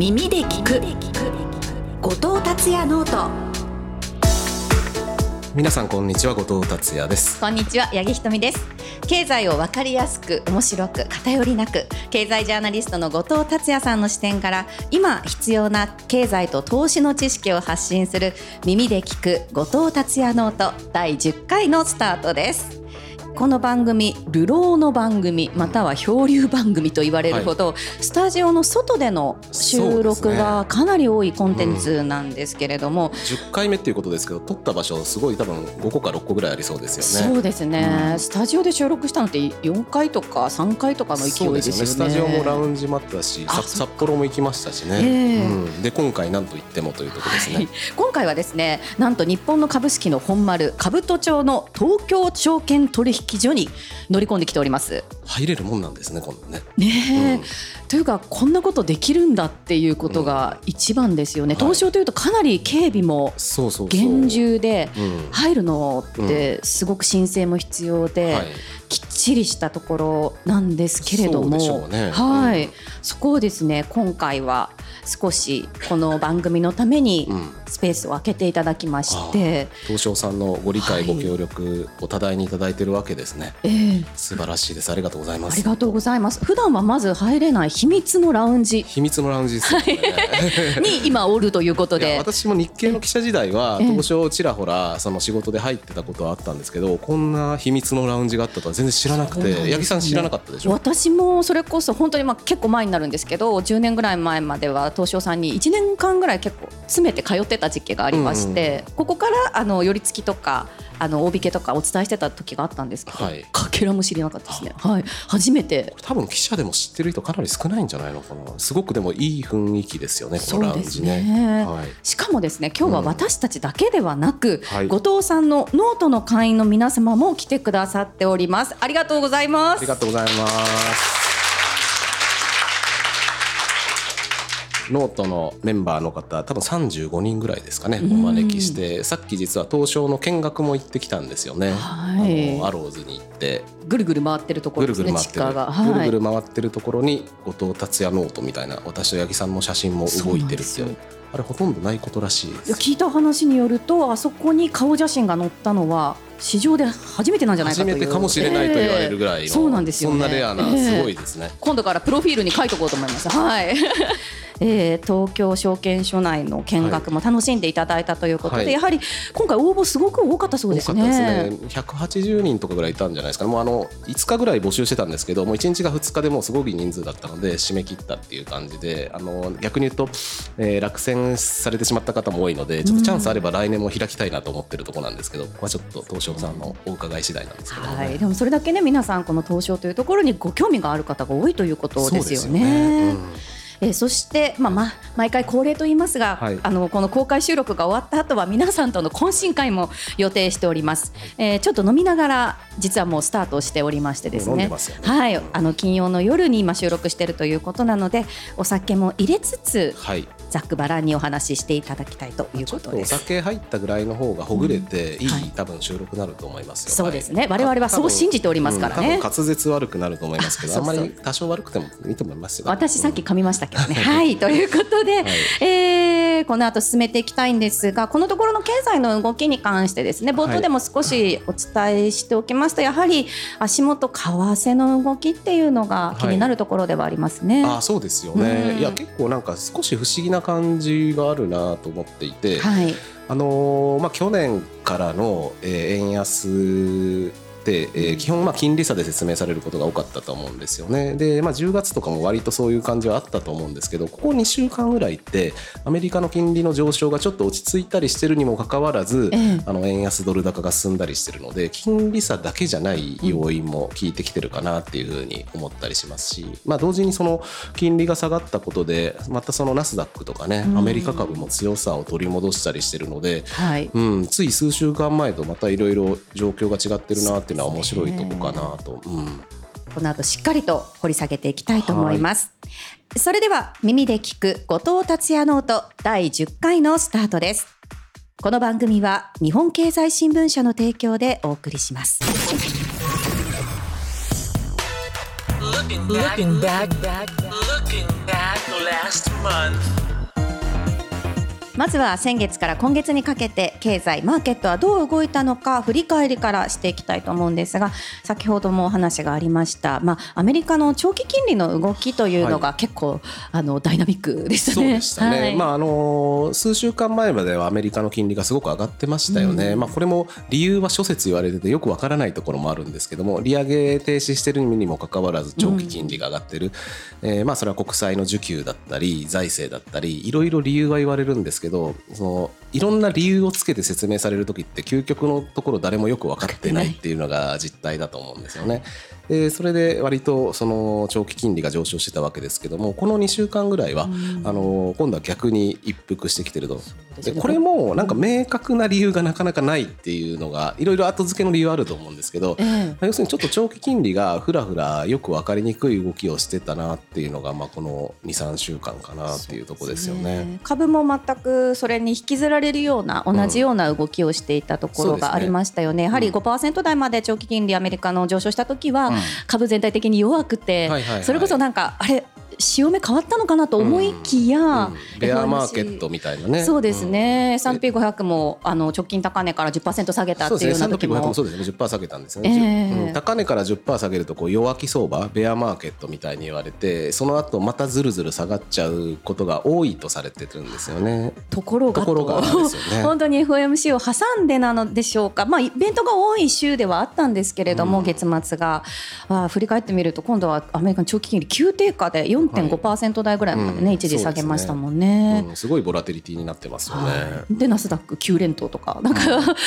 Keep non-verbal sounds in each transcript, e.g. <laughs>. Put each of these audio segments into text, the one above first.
耳で聞く。後藤達也ノート。皆さんこんにちは。後藤達也です。こんにちは。八木ひとみです。経済をわかりやすく面白く偏りなく経済ジャーナリストの後藤達也さんの視点から今必要な経済と投資の知識を発信する耳で聞く後藤達也ノート第10回のスタートですこの番組「流浪の番組」または漂流番組と言われるほど、はい、スタジオの外での収録がかなり多いコンテンツなんですけれども、ねうん、10回目っていうことですけど撮った場所すごい多分5個か6個ぐらいありそうですよね。そうですね、うん、スタジオで収録したのって4回とか3回とかの勢いですよね、ね、スタジオもラウンジもあったし札幌も行きましたしね、えー、うん、で今回なんといってもというところですね、はい、今回はですねなんと日本の株式の本丸兜町の東京証券取引所に乗り込んできております。入れるもんなんですね今度ね。ね、うん、というかこんなことできるんだっていうことが一番ですよね、うん、東証というとかなり警備も厳重で入るのってすごく申請も必要で、きっちりしたところなんですけれども、ね、はい、そこをですね今回は少しこの番組のためにスペースを空けていただきまして、うん、東証さんのご理解、ご協力を多大にいただいているわけですね、えー、素晴らしいです。ありがとうございます。ありがとうございます。普段はまず入れない秘密のラウンジ。秘密のラウンジですね、<laughs> に今おるということで。私も日経の記者時代は東証ちらほらその仕事で入ってたことはあったんですけどこんな秘密のラウンジがあったとは全然知らなくて、ね、八木さん知らなかったでしょ？私もそれこそ本当にまあ結構前になるんですけど10年ぐらい前までは東証さんに1年間ぐらい結構詰めて通ってた時期がありまして、うん、ここからあの寄り付きとかあの大引けとかお伝えしてた時があったんですけど、はい、かけらも知らなかったですね。はい、初めて。多分記者でも知ってる人かなり少ないんじゃないのかな。すごくでもいい雰囲気ですよね。このラウンジね。ねはい、しかもですね、今日は私たちだけではなく、うん、後藤さんのノートの会員の皆様も来てくださっております。ありがとうございます。ありがとうございます。ノートのメンバーの方多分35人ぐらいですかねお招きしてさっき実は東証の見学も行ってきたんですよね、はい、あのアローズに行って。ぐるぐる回ってるところですねぐるぐる回ってる、はい、ぐるぐる回ってるところに後藤達也ノートみたいな私と八木さんの写真も動いてるっていう。あれほとんどないことらしいです。聞いた話によるとあそこに顔写真が載ったのは市場で初めてなんじゃないかという。初めてかもしれないと言われるぐらいの、えー、そうなんですよ、ね、そんなレアな、すごいですね。<laughs> 今度からプロフィールに書いとこうと思います。はいえー、東京証券所内の見学も楽しんでいただいたということで、はい、やはり今回応募すごく多かったそうですね。ですね。180人とかぐらいいたんじゃないですか、もうあの5日ぐらい募集してたんですけどもう1日が2日でもすごく人数だったので締め切ったっていう感じであの逆に言うと、えー、落選されてしまった方も多いのでちょっとチャンスあれば来年も開きたいなと思ってるところなんですけど、ここはちょっと東証さんのお伺い次第なんですけど、ね、はい、でもそれだけね皆さんこの東証というところにご興味がある方が多いということですよね。えー、そして、まあ、ま毎回恒例と言いますが、はい、あのこの公開収録が終わった後は皆さんとの懇親会も予定しております、えー、ちょっと飲みながら実はもうスタートしておりましてですね、ね、はい。あの金曜の夜に今収録しているということなのでお酒も入れつつ、はい、ざっくばらんにお話ししていただきたいということです。お酒入ったぐらいの方がほぐれていい、うんはい、多分収録になると思いますよ。そうですね。我々はそう信じておりますからね。うん、滑舌悪くなると思いますけど、あんまり多少悪くてもいいと思いますよ。私さっき噛みましたけどね。<laughs> はい、ということで、はい、えー、この後進めていきたいんですが、このところの経済の動きに関してですね、冒頭でも少しお伝えしておきますと、やはり足元為替の動きっていうのが気になるところではありますね。あ、そうですよね。いや結構なんか少し不思議な感じがあるなと思っていて、はい、あのまあ、去年からの、えー、円安、えー、基本まあ金利差で説明されることが多かったと思うんですよね。で、まあ、10月とかも割とそういう感じはあったと思うんですけどここ2週間ぐらいってアメリカの金利の上昇がちょっと落ち着いたりしてるにもかかわらず、えあの円安ドル高が進んだりしてるので金利差だけじゃない要因も効いてきてるかなっていうふうに思ったりしますし、まあ、同時にその金利が下がったことでまたそのナスダックとかねアメリカ株も強さを取り戻したりしてるので、はい、うん、つい数週間前とまたいろいろ状況が違ってるなっていうのは面白いとこかなと。うん、この後しっかりと掘り下げていきたいと思います。それでは耳で聞く後藤達也ノート第10回のスタートです。この番組は日本経済新聞社の提供でお送りします。looking back, looking back last month. まずは先月から今月にかけて経済マーケットはどう動いたのか振り返りからしていきたいと思うんですが先ほどもお話がありました、まあ、アメリカの長期金利の動きというのが結構、はい、あのダイナミックでしたね。そうでしたね、はい、まあ、あの数週間前まではアメリカの金利がすごく上がってましたよね、うん、まあ、これも理由は諸説言われててよくわからないところもあるんですけども利上げ停止してるにもかかわらず長期金利が上がってる、うん、えー、まあ、それは国債の需給だったり財政だったりいろいろ理由は言われるんですけどそのいろんな理由をつけて説明される時って究極のところ誰もよく分かってないっていうのが実態だと思うんですよね。でそれで割とその長期金利が上昇してたわけですけどもこの2週間ぐらいは、あの今度は逆に一服してきてると。でこれもなんか明確な理由がなかなかないっていうのがいろいろ後付けの理由あると思うんですけど、要するにちょっと長期金利がふらふらよく分かりにくい動きをしてたなっていうのが、まあ、この23週間かなっていうところですよね、ね、株も全くそれに引きずられるような同じような動きをしていたところがありましたよね。うん、やはり5%台まで長期金利アメリカの上昇した時は、株全体的に弱くて、それこそなんかあれ潮目変わったのかなと思いきや、うん。うん、ベアマーケットみたいなね。そうですね、うん、S&P500 もあの直近高値から10%下げたっていうような時も。そうですね。10%下げたんですね、えーうん、高値から10%下げるとこう弱気相場ベアマーケットみたいに言われてその後またずるずる下がっちゃうことが多いとされてるんですよね。ところがと。ころが、ね、<laughs> 本当に FOMC を挟んでなのでしょうか。まあイベントが多い週ではあったんですけれども、月末が。あ振り返ってみると今度はアメリカの長期金利急低下で4.5%台、ぐらいまでね、一時下げましたもんね、すごいボラテリティになってますよね、でナスダック9連投とかなんか、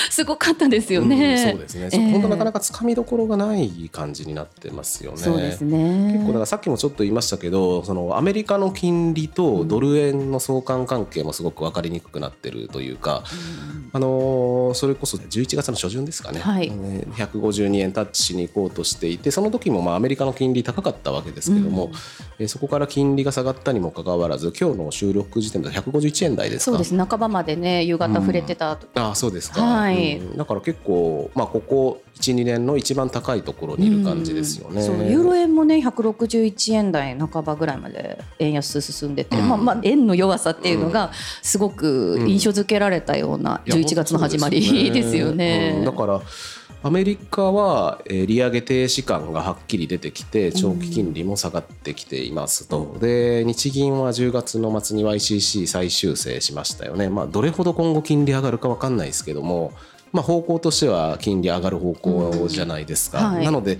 すごかったですよね、そうですね、えー、本当なかなかつかみどころがない感じになってますよね。そうですね。結構だからさっきもちょっと言いましたけどそのアメリカの金利とドル円の相関関係もすごく分かりにくくなってるというか、あのそれこそ11月の初旬ですかね、はい、152円タッチしに行こうとしていてその時もまあアメリカの金利高かったわけですけども、うん、そこから金利が下がったにもかかわらず今日の収録時点で151円台ですそうです。半ばまでね夕方触れてた、うん、あそうですか、はい、うん、だから結構まあここ12年の一番高いところにいる感じですよね、うん、ユーロ円もね161円台半ばぐらいまで円安進んでて、まあまあ円の弱さっていうのがすごく印象付けられたような11月の始まりですよね。だからアメリカは利上げ停止感がはっきり出てきて長期金利も下がってきていますと、で日銀は10月の末に YCC 再修正しましたよね、まあ、どれほど今後金利上がるか分かんないですけども、まあ、方向としては金利上がる方向じゃないですか。はい、なので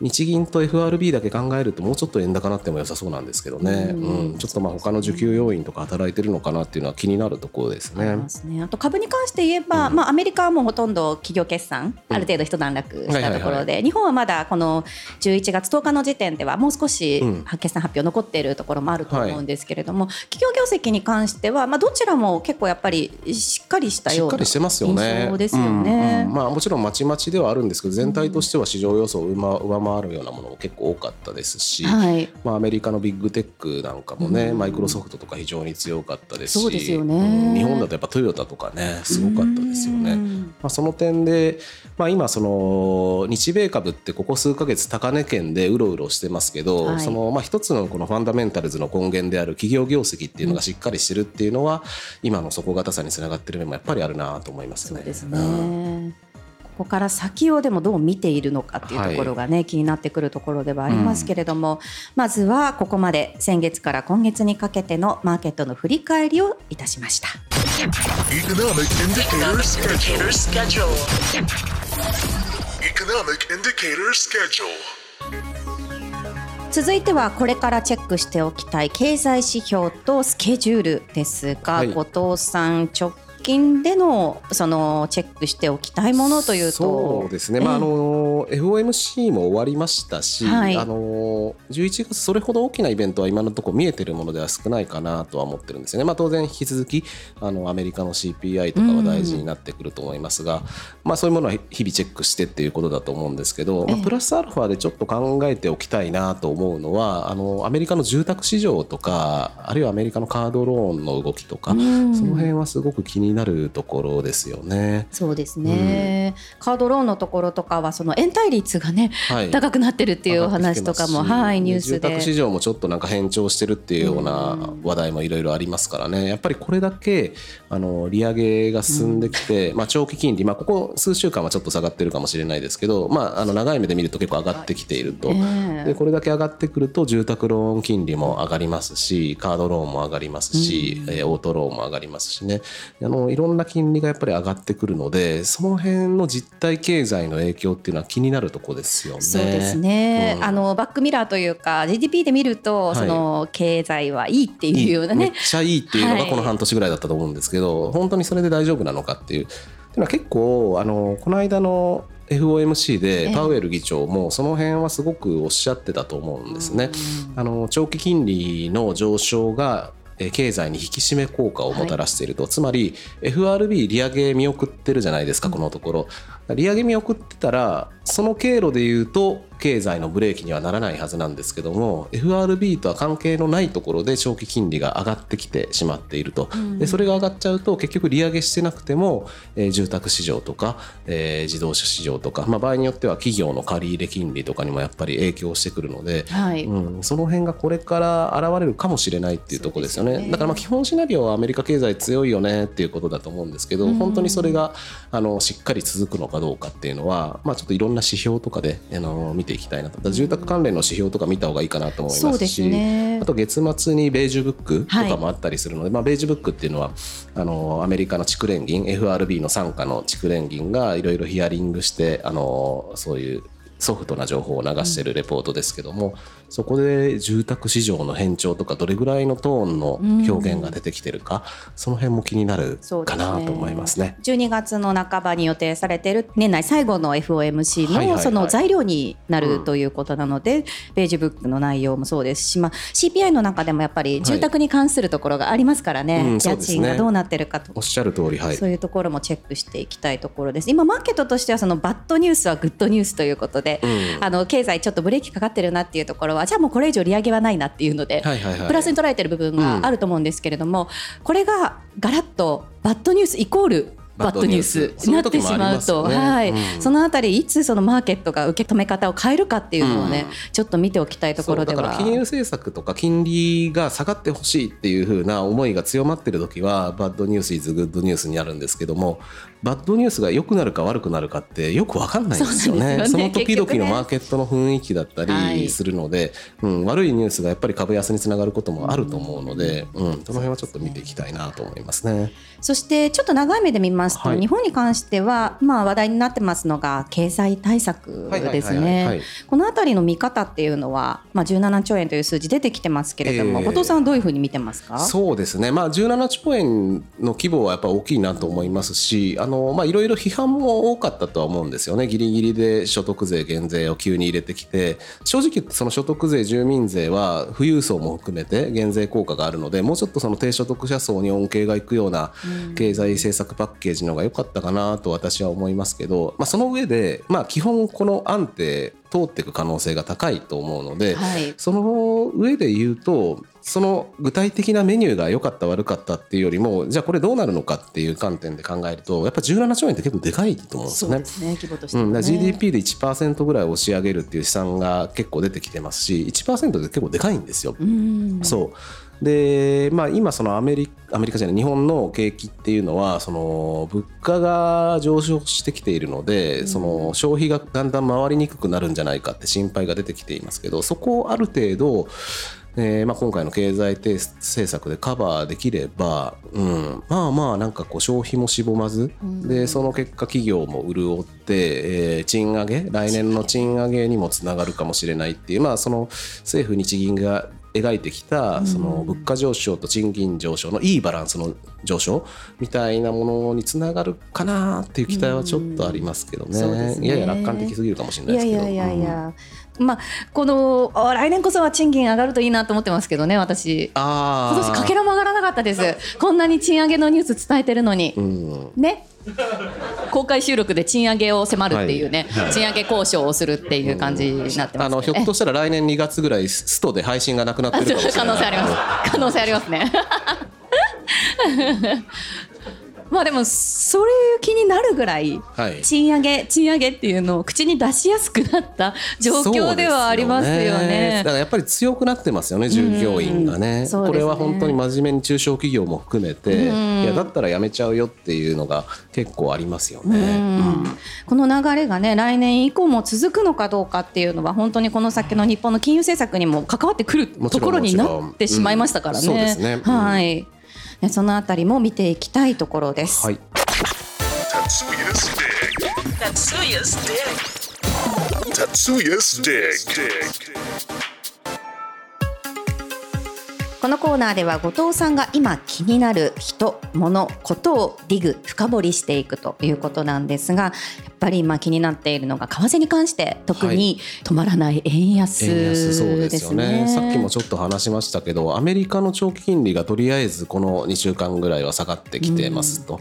日銀と FRB だけ考えるともうちょっと円高なっても良さそうなんですけどね、うん、ちょっとまあ他の需給要因とか働いてるのかなっていうのは気になるところですね。ね。あと株に関して言えば、うん、まあ、アメリカはもうほとんど企業決算、ある程度一段落したところで、日本はまだこの11月10日の時点ではもう少し決算発表残っているところもあると思うんですけれども、はい、企業業績に関しては、まあ、どちらも結構やっぱりしっかりしたような印象ですよね。まあ、もちろんまちまちではあるんですけど全体としては市場予想を上回るようなものも結構多かったですし、はい、まあ、アメリカのビッグテックなんかもね、マイクロソフトとか非常に強かったですしそうですよね、うん、日本だとやっぱトヨタとかねすごかったですよね。まあ、その点で、まあ、今その日米株ってここ数か月高値圏でうろうろしてますけど、はい、そのまあ一つのこのファンダメンタルズの根源である企業業績っていうのがしっかりしてるっていうのは、今の底堅さにつながってる面もやっぱりあるなと思いますね。そうですね、うんここから先をでもどう見ているのかっていうところがね、はい、気になってくるところではありますけれども、うん、まずはここまで先月から今月にかけてのマーケットの振り返りをいたしました。続いてはこれからチェックしておきたい経済指標とスケジュールですが、はい、後藤さん直近でのそのチェックしておきたいものというと。そうですね、まああの FOMC も終わりましたし、はい、あの11月それほど大きなイベントは今のところ見えてるものでは少ないかなとは思ってるんですよね、まあ、当然引き続きあのアメリカの CPI とかは大事になってくると思いますが、まあ、そういうものは日々チェックしてっていうことだと思うんですけど、まあ、プラスアルファでちょっと考えておきたいなと思うのはあのアメリカの住宅市場とかあるいはアメリカのカードローンの動きとか、その辺はすごく気になるところですよね。そうですね、ねカードローンのところとかはその延滞率がね、はい、高くなってるっていうお話とかもはいニュースで。住宅市場もちょっとなんか変調してるっていうような話題もいろいろありますからね。やっぱりこれだけあの利上げが進んできて、まあ、長期金利、まあ、ここ数週間はちょっと下がってるかもしれないですけど、まあ、あの長い目で見ると結構上がってきていると、でこれだけ上がってくると住宅ローン金利も上がりますしカードローンも上がりますし、えオートローンも上がりますしね。あのいろんな金利がやっぱり上がってくるのでその辺の実体経済の影響っていうのは気になるとこですよね。そうですね、うん、あのバックミラーというか GDP で見ると、その経済はいいっていうようなね。めっちゃいいっていうのがこの半年ぐらいだったと思うんですけど、はい、本当にそれで大丈夫なのかっていう。っていうのは結構あのこの間の FOMC でパウエル議長もその辺はすごくおっしゃってたと思うんですね。あの長期金利の上昇が経済に引き締め効果をもたらしていると、はい、つまり FRB 利上げ見送ってるじゃないですか、このところ。利上げ見送ってたらその経路でいうと経済のブレーキにはならないはずなんですけども FRB とは関係のないところで長期金利が上がってきてしまっていると、でそれが上がっちゃうと結局利上げしてなくても、えー、住宅市場とか、えー、自動車市場とか、まあ、場合によっては企業の借入金利とかにもやっぱり影響してくるので、はい、うん、その辺がこれから現れるかもしれないっていうところですよね、ね、だからまあ基本シナリオはアメリカ経済強いよねっていうことだと思うんですけど、本当にそれがあのしっかり続くのかどうかっていうのは、まあ、ちょっといろんな指標とかであの見ていきたいなと。住宅関連の指標とか見た方がいいかなと思いますし、ね、あと月末にベージュブックとかもあったりするので、はい、まあ、ベージュブックっていうのはあのアメリカの地区連銀 FRB の傘下の地区連銀がいろいろヒアリングしてあのそういうソフトな情報を流しているレポートですけども、そこで住宅市場の変調とかどれぐらいのトーンの表現が出てきてるか、うん、その辺も気になるかなと思いますね。すね。12月の半ばに予定されている年内最後の FOMC のその材料になるということなので、ページブックの内容もそうですし、まあ、CPI の中でもやっぱり住宅に関するところがありますからね、はいうん、家賃がどうなってるかとおっしゃる通り、はい、そういうところもチェックしていきたいところです。今マーケットとしてはそのバッドニュースはグッドニュースということで、うん、あの経済ちょっとブレーキかかってるなっていうところはじゃあもうこれ以上利上げはないなっていうので、はいはいはい、プラスに捉えてる部分があると思うんですけれども、うん、これがガラッとバッドニュースイコールバッドニュースになってしまうと、ね、はい、うん、そのあたりいつそのマーケットが受け止め方を変えるかっていうのをね、うん、ちょっと見ておきたいところでは。だから金融政策とか金利が下がってほしいっていうふうな思いが強まってる時はバッドニュースイズグッドニュースになるんですけどもバッドニュースが良くなるか悪くなるかってよく分かんないんですよね。そ、ね、の時々のマーケットの雰囲気だったりするので、はい、うん、悪いニュースがやっぱり株安につながることもあると思うので、うん、うん、その辺はちょっと見ていきたいなと思いますね。そしてちょっと長い目で見ますと、はい、日本に関しては、まあ、話題になってますのが経済対策ですね。このあたりの見方っていうのは、まあ、17兆円という数字出てきてますけれども、えー、後藤さんはどういうふうに見てますか？そうですね、まあ、17兆円の規模はやっぱ大きいなと思いますしあの、まあ、いろいろ批判も多かったとは思うんですよね。ギリギリで所得税減税を急に入れてきて。正直その所得税住民税は富裕層も含めて減税効果があるのでもうちょっとその低所得者層に恩恵がいくような経済政策パッケージの方が良かったかなと私は思いますけど、まあ、その上で、まあ、基本この案って通っていく可能性が高いと思うので、はい、その上で言うとその具体的なメニューが良かった悪かったっていうよりもじゃあこれどうなるのかっていう観点で考えるとやっぱ17兆円って結構でかいと思うんですよね。ね規模として、ね、うん、GDP で1%ぐらい押し上げるっていう試算が結構出てきてますし1%で結構でかいんですよ。うそうで、まあ、今そのアメリアメリカじゃない日本の景気っていうのはその物価が上昇してきているので、その消費がだんだん回りにくくなるんじゃないかって心配が出てきていますけどそこをある程度えーまあ、今回の経済政策でカバーできれば、うん、まあまあなんかこう消費もしぼまず、うん、でその結果企業も潤って、えー、賃上げ来年の賃上げにもつながるかもしれないっていう、まあ、その政府日銀が描いてきたその物価上昇と賃金上昇のいいバランスの上昇みたいなものにつながるかなっていう期待はちょっとありますけどね,、ね。やや楽観的すぎるかもしれないですけど。いやいやいやいや、うん、まあ、この来年こそは賃金上がるといいなと思ってますけどね私。あ今年かけらも上がらなかったです。こんなに賃上げのニュース伝えてるのに、うん、ね。公開収録で賃上げを迫るっていうね、はい。はい、賃上げ交渉をするっていう感じになってます、ね、あのひょっとしたら来年2月ぐらいストで配信がなくなってる可能性あります。可能性ありますねままあでもそういう気になるぐらい賃上げ、はい、賃上げっていうのを口に出しやすくなった状況ではありますよね。よね。だからやっぱり強くなってますよね従業員がね。ね、これは本当に真面目に中小企業も含めて、いやだったらやめちゃうよっていうのが結構ありますよね。この流れがね来年以降も続くのかどうかっていうのは本当にこの先の日本の金融政策にも関わってくるところになってしまいましたからね。うん、そうですね、はい。そのあたりも見ていきたいところです。はい。このコーナーでは後藤さんが今気になる人、物、ことをディグ、深掘りしていくということなんですが、やっぱり今気になっているのが為替に関して特に止まらない円安ですね。はい、ですよね。さっきもちょっと話しましたけど、アメリカの長期金利がとりあえずこの2週間ぐらいは下がってきてますと。うん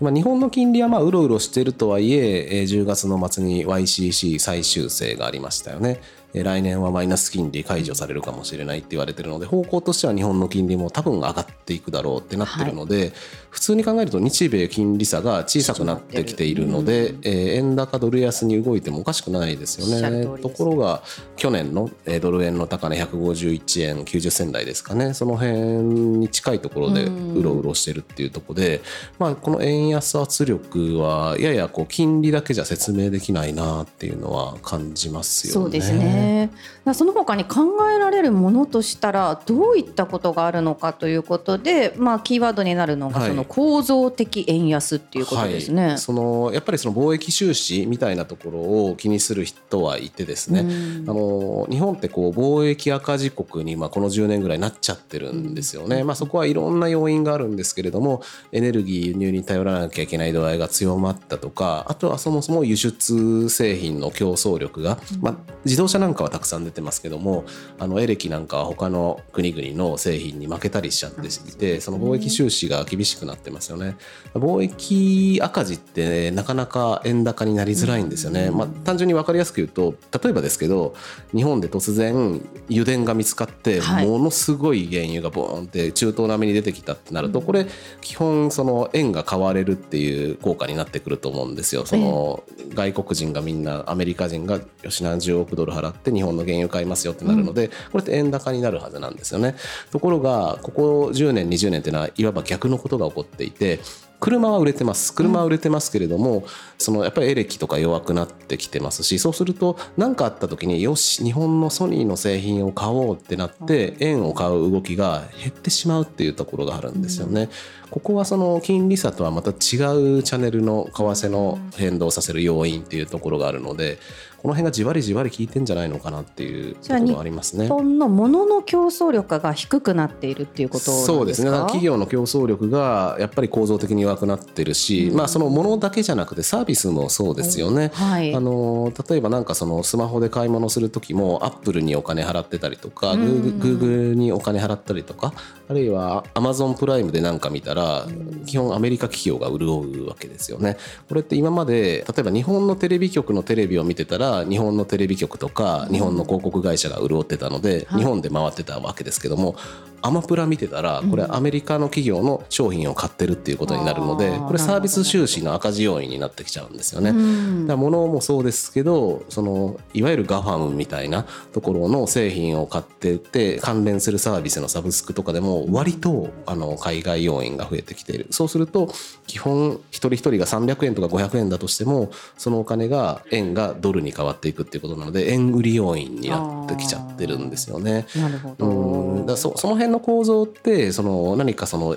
まあ、日本の金利はまあうろうろしているとはいえ、10月の末に YCC 再修正がありましたよね。来年はマイナス金利解除されるかもしれないって言われてるので方向としては日本の金利も多分上がっていくだろうってなってるので、はい、普通に考えると日米金利差が小さくなってきているので、うん、えー、円高ドル安に動いてもおかしくないですよね。ところが去年のドル円の高値151円90銭台ですかね。その辺に近いところでうろうろしてるっていうところで、まあ、この円安圧力はややこう金利だけじゃ説明できないなっていうのは感じますよね。そうですねその他に考えられるものとしたらどういったことがあるのかということで、まあ、キーワードになるのがその構造的円安っていうことですね、はい。はい、そのやっぱりその貿易収支みたいなところを気にする人はいてですね、あの日本ってこう貿易赤字国にまあこの10年ぐらいなっちゃってるんですよね、まあ、そこはいろんな要因があるんですけれどもエネルギー輸入に頼らなきゃいけない度合いが強まったとかあとはそもそも輸出製品の競争力が、まあ、自動車なんかはたくさん出てますけどもあのエレキなんかは他の国々の製品に負けたりしちゃっていてその貿易収支が厳しくなってますよね。貿易赤字って、ね、なかなか円高になりづらいんですよね、まあ、単純に分かりやすく言うと例えばですけど日本で突然油田が見つかってものすごい原油がボーンって中東並みに出てきたってなるとこれ基本その円が買われるっていう効果になってくると思うん。ですよその外国人がみんなアメリカ人がよし何十億ドル払って日本の原油買いますよってなるので、これって円高になるはずなんですよね。ところがここ10年20年っていうのはいわば逆のことが起こっていて車は売れてます車は売れてますけれども、そのやっぱりエレキとか弱くなってきてますしそうすると何かあった時によし日本のソニーの製品を買おうってなって円を買う動きが減ってしまうっていうところがあるんですよね。ここはその金利差とはまた違うチャンネルの為替の変動させる要因っていうところがあるのでこの辺がじわりじわり効いてんじゃないのかなっていうところがありますね。日本のものの競争力が低くなっているっていうことそうですね。企業の競争力がやっぱり構造的に弱くなってるし、うん、まあそのものだけじゃなくてサービスもそうですよね。はい、あの例えばなんかそのスマホで買い物する時もアップルにお金払ってたりとか、グーグルにお金払ったりとか、あるいはアマゾンプライムで何か見たら、基本アメリカ企業が潤うわけですよね。これって今まで例えば日本のテレビ局のテレビを見てたらら日本のテレビ局とか日本の広告会社が潤ってたので、日本で回ってたわけですけどもアマプラ見てたらこれアメリカの企業の商品を買ってるっていうことになるのでこれサービス収支の赤字要因になってきちゃうんですよね。だから物もそうですけどそのいわゆるガファムみたいなところの製品を買ってて関連するサービスのサブスクとかでも割とあの海外要因が増えてきている。そうすると基本一人一人が300円とか500円だとしてもそのお金が円がドルに変わっていくっていうことなので円売り要因になってきちゃってるんですよね。なるほど。うん。だそその辺辺の構造ってその何かその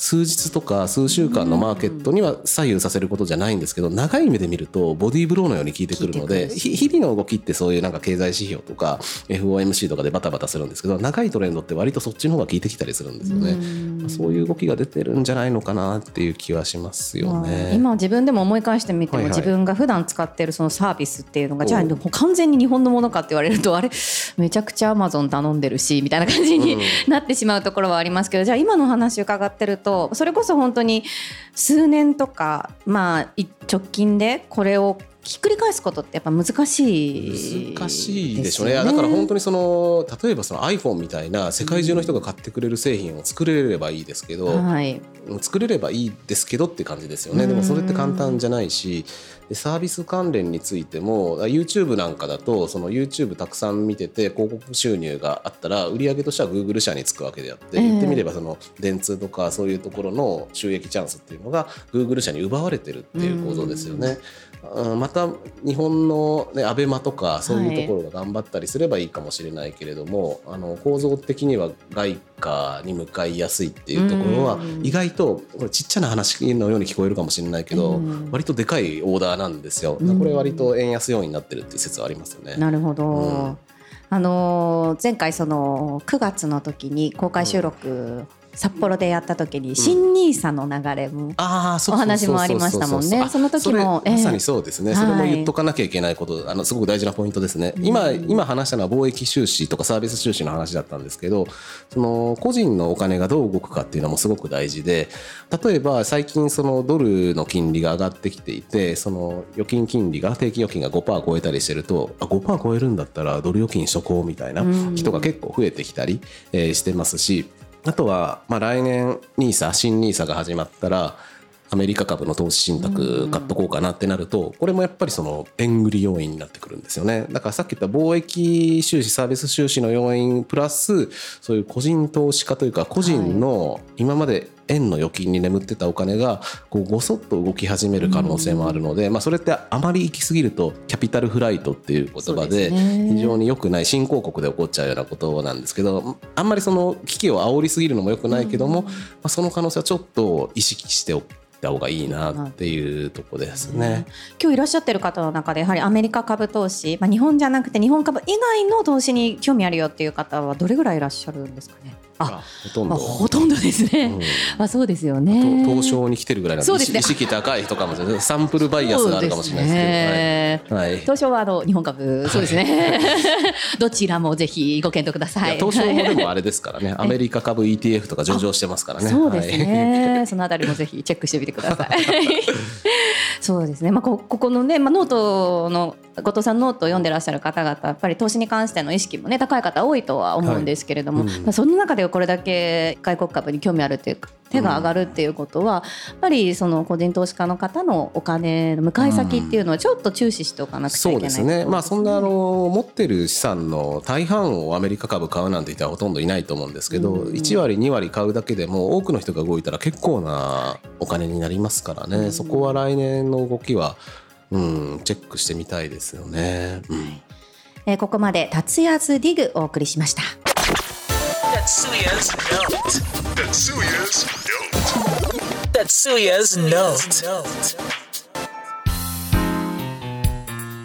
数日とか数週間のマーケットには左右させることじゃないんですけど長い目で見るとボディーブローのように効いてくるので日々の動きってそういうなんか経済指標とか FOMC とかでバタバタするんですけど長いトレンドって割とそっちの方が効いてきたりするんですよね。そういう動きが出てるんじゃないのかなっていう気はしますよね。今自分でも思い返してみても、自分が普段使ってるそのサービスっていうのがじゃあ完全に日本のものかって言われるとあれ？めちゃくちゃアマゾン頼んでるしみたいな感じになってしまうところはありますけどじゃあ今の話伺ってるとそれこそ本当に数年とか、まあ、直近でこれをひっくり返すことってやっぱ難しい難しいでしょうね、ね、だから本当にその例えばその iPhone みたいな世界中の人が買ってくれる製品を作れればいいですけど、うんはい、作れればいいですけどって感じですよね。でもそれって簡単じゃないしサービス関連についても YouTube なんかだとその YouTube たくさん見てて広告収入があったら売上としては Google 社につくわけであって、言ってみればその電通とかそういうところの収益チャンスっていうのが Google 社に奪われてるっていう構造ですよね。また日本の、ね、アベマとかそういうところが頑張ったりすればいいかもしれないけれども、はい、あの構造的には外貨に向かいやすいっていうところは意外とこれちっちゃな話のように聞こえるかもしれないけど割とでかいオーダーなんですよ。これ割と円安要因になってるっていう説はありますよね。なるほど、うん。あの前回その9月の時に公開収録札幌でやった時に新ニーサの流れもお話もありましたもんね。その時も、まさにそうですね、それも言っとかなきゃいけないこと、あのすごく大事なポイントですね。今今話したのは貿易収支とかサービス収支の話だったんですけど、その個人のお金がどう動くかっていうのもすごく大事で、例えば最近そのドルの金利が上がってきていて、その預金金利が定期預金が5%超えたりしてると、あ5%超えるんだったらドル預金しとこうみたいな人が結構増えてきたり、えしてますし。あとは、まあ、来年 NISA 新 NISA が始まったらアメリカ株の投資信託買っとこうかなってなるとこれもやっぱりその円売り要因になってくるんですよね。だからさっき言った貿易収支サービス収支の要因プラスそういう個人投資家というか個人の今まで円の預金に眠ってたお金がこうごそっと動き始める可能性もあるので、まあ、それってあまり行き過ぎるとキャピタルフライトっていう言葉で非常に良くない新興国で起こっちゃうようなことなんですけどあんまりその危機を煽りすぎるのも良くないけども、まあ、その可能性はちょっと意識しておくた方がいいなっていうとこですね、今日いらっしゃってる方の中でやはりアメリカ株投資、まあ、日本じゃなくて日本株以外の投資に興味あるよっていう方はどれぐらいいらっしゃるんですかね？あほとんど、まあ、ほとんどですね、うん、まあそうですよね。東証に来てるぐらいなんでで、ね、意識高い人かもしれない。サンプルバイアスがあるかもしれないですけど、ね、はい、東証はあの日本株そうですね、<laughs> どちらもぜひご検討ください。東証もでもあれですからね。アメリカ株 ETF とか上場してますからね。そうですね、はい、そのあたりもぜひチェックしてみてください <laughs> そうですね。まあこここのね、まあ、ノートの後藤さんノートを読んでらっしゃる方々やっぱり投資に関しての意識もね高い方多いとは思うんですけれども、はいうん、その中でこれだけ外国株に興味あるっていうか手が上がるっていうことは、やっぱりその個人投資家の方のお金の向かい先っていうのはちょっと注視しておかなくちゃいけない、うん、そうですね、まあ、そんなあの持ってる資産の大半をアメリカ株買うなんて人はほとんどいないと思うんですけど、うん、1割2割買うだけでも多くの人が動いたら結構なお金になりますからね、うん、そこは来年の動きはうん、チェックしてみたいですよね。うん、えー、ここまで達也ズディグお送りしました。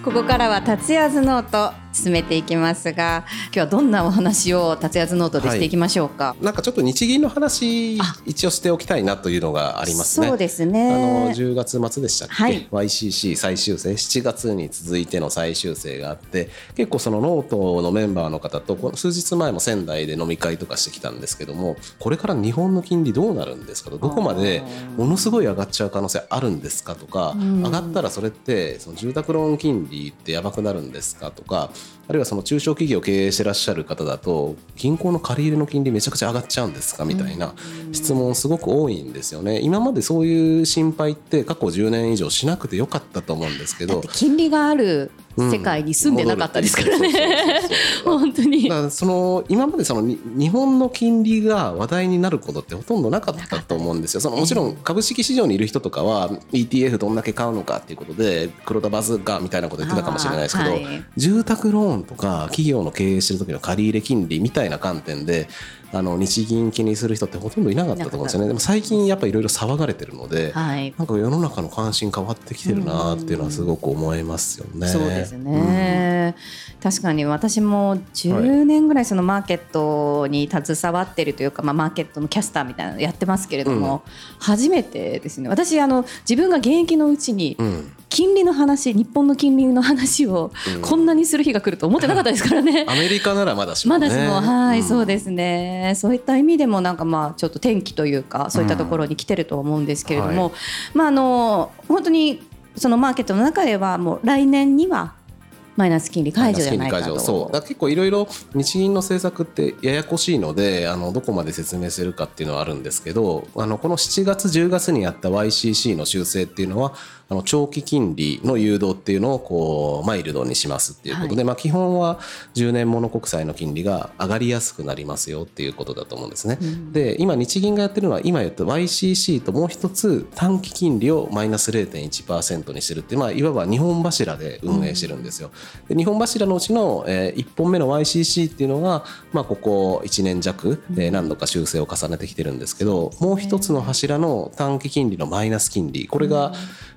ここからは達也ズノート進めていきますが今日はどんなお話を達也ノートでしていきましょうか、はい、なんかちょっと日銀の話一応しておきたいなというのがありますね。そうですね。あの10月末でしたっけ、はい、YCC 再修正7月に続いての再修正があって結構そのノートのメンバーの方とこの数日前も仙台で飲み会とかしてきたんですけどもこれから日本の金利どうなるんですかと。どこまでものすごい上がっちゃう可能性あるんですかとか上がったらそれってその住宅ローン金利ってやばくなるんですかとかあるいはその中小企業を経営してらっしゃる方だと銀行の借り入れの金利めちゃくちゃ上がっちゃうんですかみたいな質問すごく多いんですよね。今までそういう心配って過去10年以上しなくてよかったと思うんですけど。金利がある世界に住んでなかったですからね。<laughs> 本当に。その今までその日本の金利が話題になることってほとんどなかったと思うんですよ。そのもちろん株式市場にいる人とかは ETF どんだけ買うのかっていうことで黒田バズかみたいなこと言ってたかもしれないですけど、はい、住宅ローンとか企業の経営してる時の借入金利みたいな観点であの日銀気にする人ってほとんどいなかったと思うんですよね。でも最近やっぱいろいろ騒がれてるので、はい、なんか世の中の関心変わってきてるなっていうのはすごく思いますよね。そうですね、うん、確かに私も10年ぐらいそのマーケットに携わってるというか、まあ、マーケットのキャスターみたいなのやってますけれども、うん、初めてですね。私あの自分が現役のうちに、うん金利の話日本の金利の話をこんなにする日が来ると思ってなかったですからね、うん、アメリカならまだしも、ね、まだしもはい、うん、そうですね。そういった意味でもなんかまあちょっと転機というかそういったところに来てると思うんですけれども、うん。はい、まああの本当にそのマーケットの中ではもう来年にはマイナス金利解除じゃないかと。そう。だ結構いろいろ日銀の政策ってややこしいのであのどこまで説明するかっていうのはあるんですけどあのこの7月10月にやった YCC の修正っていうのはあの長期金利の誘導っていうのをこうマイルドにしますっていうことで、はい、まあ、基本は10年もの国債の金利が上がりやすくなりますよっていうことだと思うんですね。うん、で今日銀がやってるのは今言った YCC ともう一つ短期金利をマイナス0.1%にしてるって、まあ、いわば2本柱で運営してるんですよ。で2本柱のうちの、えー、1本目の YCC っていうのが、まあ、ここ1年弱、えー、何度か修正を重ねてきてるんですけどもう一つの柱の短期金利のマイナス金利これが、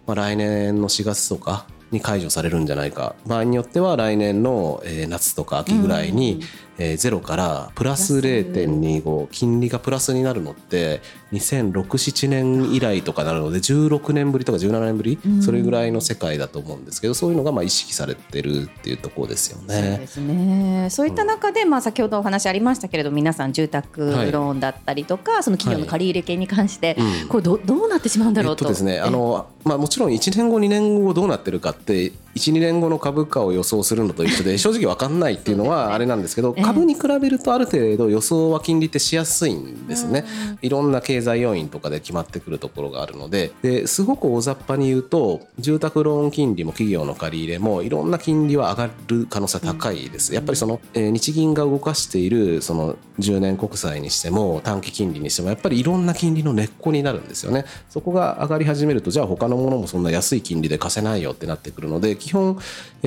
まあ、来年の4月とかに解除されるんじゃないか。場合によっては来年の、え夏とか秋ぐらいに、えー、ゼロからプラス0.25金利がプラスになるのって2006-7年以来とかなるので16年ぶりとか17年ぶり、それぐらいの世界だと思うんですけどそういうのがまあ意識されてるっていうところですよね。そうですね。そういった中で、まあ、先ほどお話ありましたけれど皆さん住宅ローンだったりとか、はい、その企業の借入権に関して、はい、これどどうなってしまうんだろうと。えっとですねあのまあ、もちろん1年後2年後どうなってるかって12年後の株価を予想するのと一緒で正直分かんないっていうのはあれなんですけど株に比べるとある程度予想は金利ってしやすいんですね。いろんな経済要因とかで決まってくるところがあるのでですごく大雑把に言うと住宅ローン金利も企業の借り入れもいろんな金利は上がる可能性は高いです。やっぱりその、え日銀が動かしているその10年国債にしても短期金利にしてもやっぱりいろんな金利の根っこになるんですよね。そこが上がり始めるとじゃあ他のものもそんな安い金利で貸せないよってなってくるので基本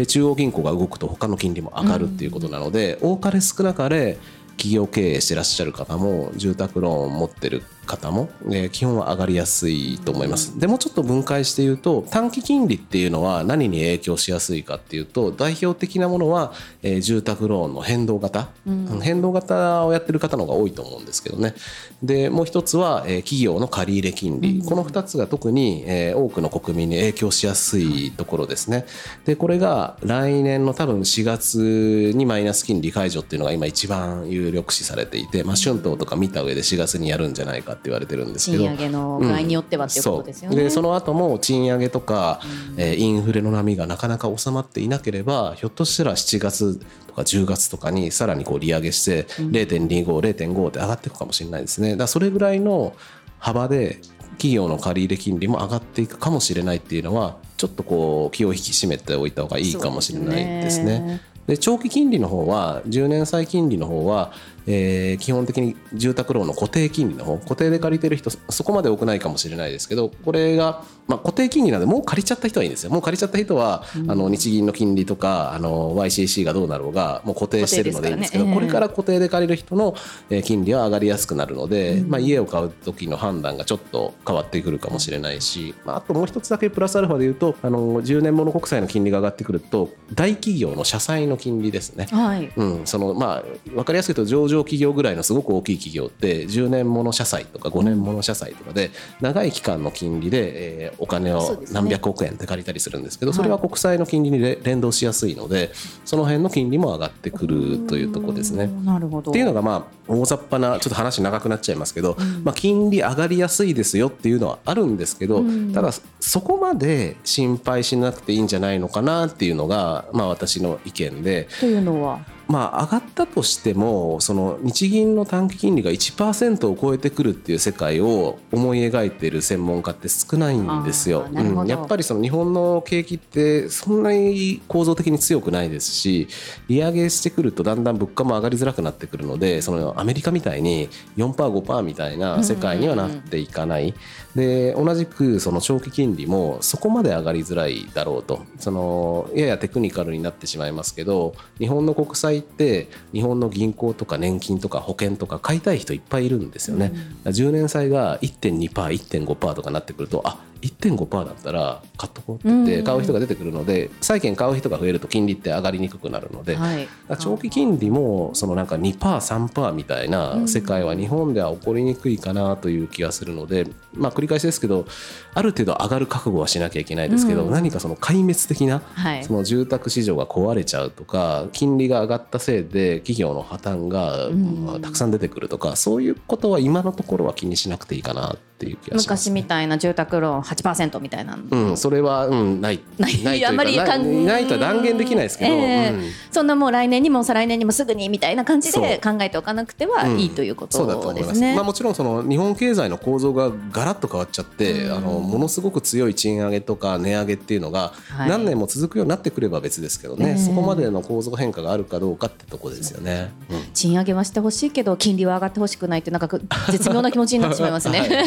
中央銀行が動くと他の金利も上がるっていうことなので、多かれ少なかれ企業経営してらっしゃる方も住宅ローンを持ってる方も、えー、基本は上がりやすいと思います。でもちょっと分解して言うと短期金利っていうのは何に影響しやすいかっていうと代表的なものは、えー、住宅ローンの変動型、うん、変動型をやってる方の方が多いと思うんですけどね。でもう一つは、えー、企業の借入金利、うん、この2つが特に、えー、多くの国民に影響しやすいところですね。でこれが来年の多分4月にマイナス金利解除っていうのが今一番有力視されていて、まあ、春闘とか見た上で4月にやるんじゃないかって言われてるんですけど賃上げの具合によってはっていうことですよね、うん、でその後も賃上げとか、うん、えー、インフレの波がなかなか収まっていなければひょっとしたら7月とか10月とかにさらにこう利上げして0.25、0.5って上がっていくかもしれないですね。だからそれぐらいの幅で企業の借入金利も上がっていくかもしれないっていうのはちょっとこう気を引き締めておいた方がいいかもしれないですね。で長期金利の方は10年債金利の方はえー、基本的に住宅ローンの固定金利の方固定で借りてる人そこまで多くないかもしれないですけどこれが、まあ、固定金利なんでもう借りちゃった人はいいんですよ。もう借りちゃった人は、うん、あの日銀の金利とかあの YCC がどうなろうがもう固定してるのでいいんですけど、ねえー、これから固定で借りる人の金利は上がりやすくなるので、うん、まあ、家を買う時の判断がちょっと変わってくるかもしれないし、まあ、あともう一つだけプラスアルファで言うとあの10年物国債の金利が上がってくると大企業の社債の金利ですね。はい。うん、そのまあ、分かりやすいと上場企業ぐらいのすごく大きい企業って10年もの社債とか5年もの社債とかで長い期間の金利で、えお金を何百億円って借りたりするんですけどそれは国債の金利に連動しやすいのでその辺の金利も上がってくるというところですね。なるほど。っていうのがまあ大雑把なちょっと話長くなっちゃいますけど、まあ、金利上がりやすいですよっていうのはあるんですけどただそこまで心配しなくていいんじゃないのかなっていうのが、まあ、私の意見で。というのは？まあ、上がったとしてもその日銀の短期金利が1%を超えてくるっていう世界を思い描いている専門家って少ないんですよ。うん、やっぱりその日本の景気ってそんなに構造的に強くないですし利上げしてくるとだんだん物価も上がりづらくなってくるのでそのアメリカみたいに 4%5% みたいな世界にはなっていかない。で同じくその長期金利もそこまで上がりづらいだろうとそのややテクニカルになってしまいますけど日本の国債って日本の銀行とか年金とか保険とか買いたい人いっぱいいるんですよね。うん、10年債が 1.2%1.5% とかなってくるとあ1.5%だったら買っとこうって言って買う人が出てくるので、債券買う人が増えると金利って上がりにくくなるので、はい、長期金利もそのなんか 2%3% みたいな世界は日本では起こりにくいかなという気がするので、まあ、繰り返しですけどある程度上がる覚悟はしなきゃいけないですけど、何かその壊滅的な、その住宅市場が壊れちゃうとか金利が上がったせいで企業の破綻がたくさん出てくるとか、そういうことは今のところは気にしなくていいかなっていう気がします、昔みたいな住宅ローン8%みたいな、うん、それは、うん、ない。ない。あまりないとは断言できないですけど、えーうん、そんなもう来年にも再来年にもすぐにみたいな感じで考えておかなくてはいいということですね。まあ、もちろんその日本経済の構造がガラッと変わっちゃって、あのものすごく強い賃上げとか値上げっていうのが何年も続くようになってくれば別ですけどね、はい、そこまでの構造変化があるかどうかってとこですよね。うん、賃上げはしてほしいけど金利は上がってほしくないってなんか絶妙な気持ちになってしまいますね。はい、ね。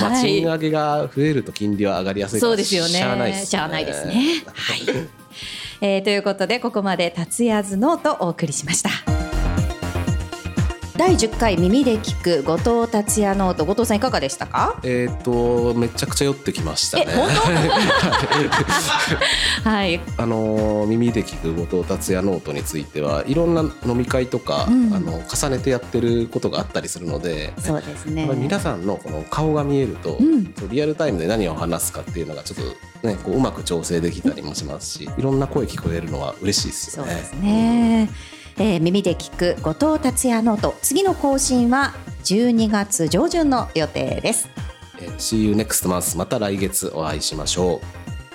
まあ、<laughs> 賃上げが増えると金利は上がりやすいそうですよね。しゃあないですね。しゃあないですね。はい。えー、ということでここまで達也ズノートお送りしました。第10回耳で聞く後藤達也ノート。後藤さんいかがでしたか？えっ、とめちゃくちゃ酔ってきましたね。<laughs> はい。あの耳で聞く後藤達也ノートについてはいろんな飲み会とか、うん、あの重ねてやってることがあったりするのでそうですね。皆さんのこの顔が見えると、うん、リアルタイムで何を話すかっていうのがちょっとねこううまく調整できたりもしますしいろんな声聞こえるのは嬉しいですよね。そうですね、うんえー、耳で聞く後藤達也ノート。次の更新は12月上旬の予定です、えー、See you next month また来月お会いしましょう。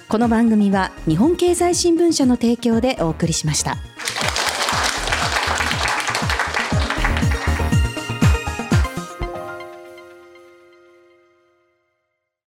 この番組は日本経済新聞社の提供でお送りしました。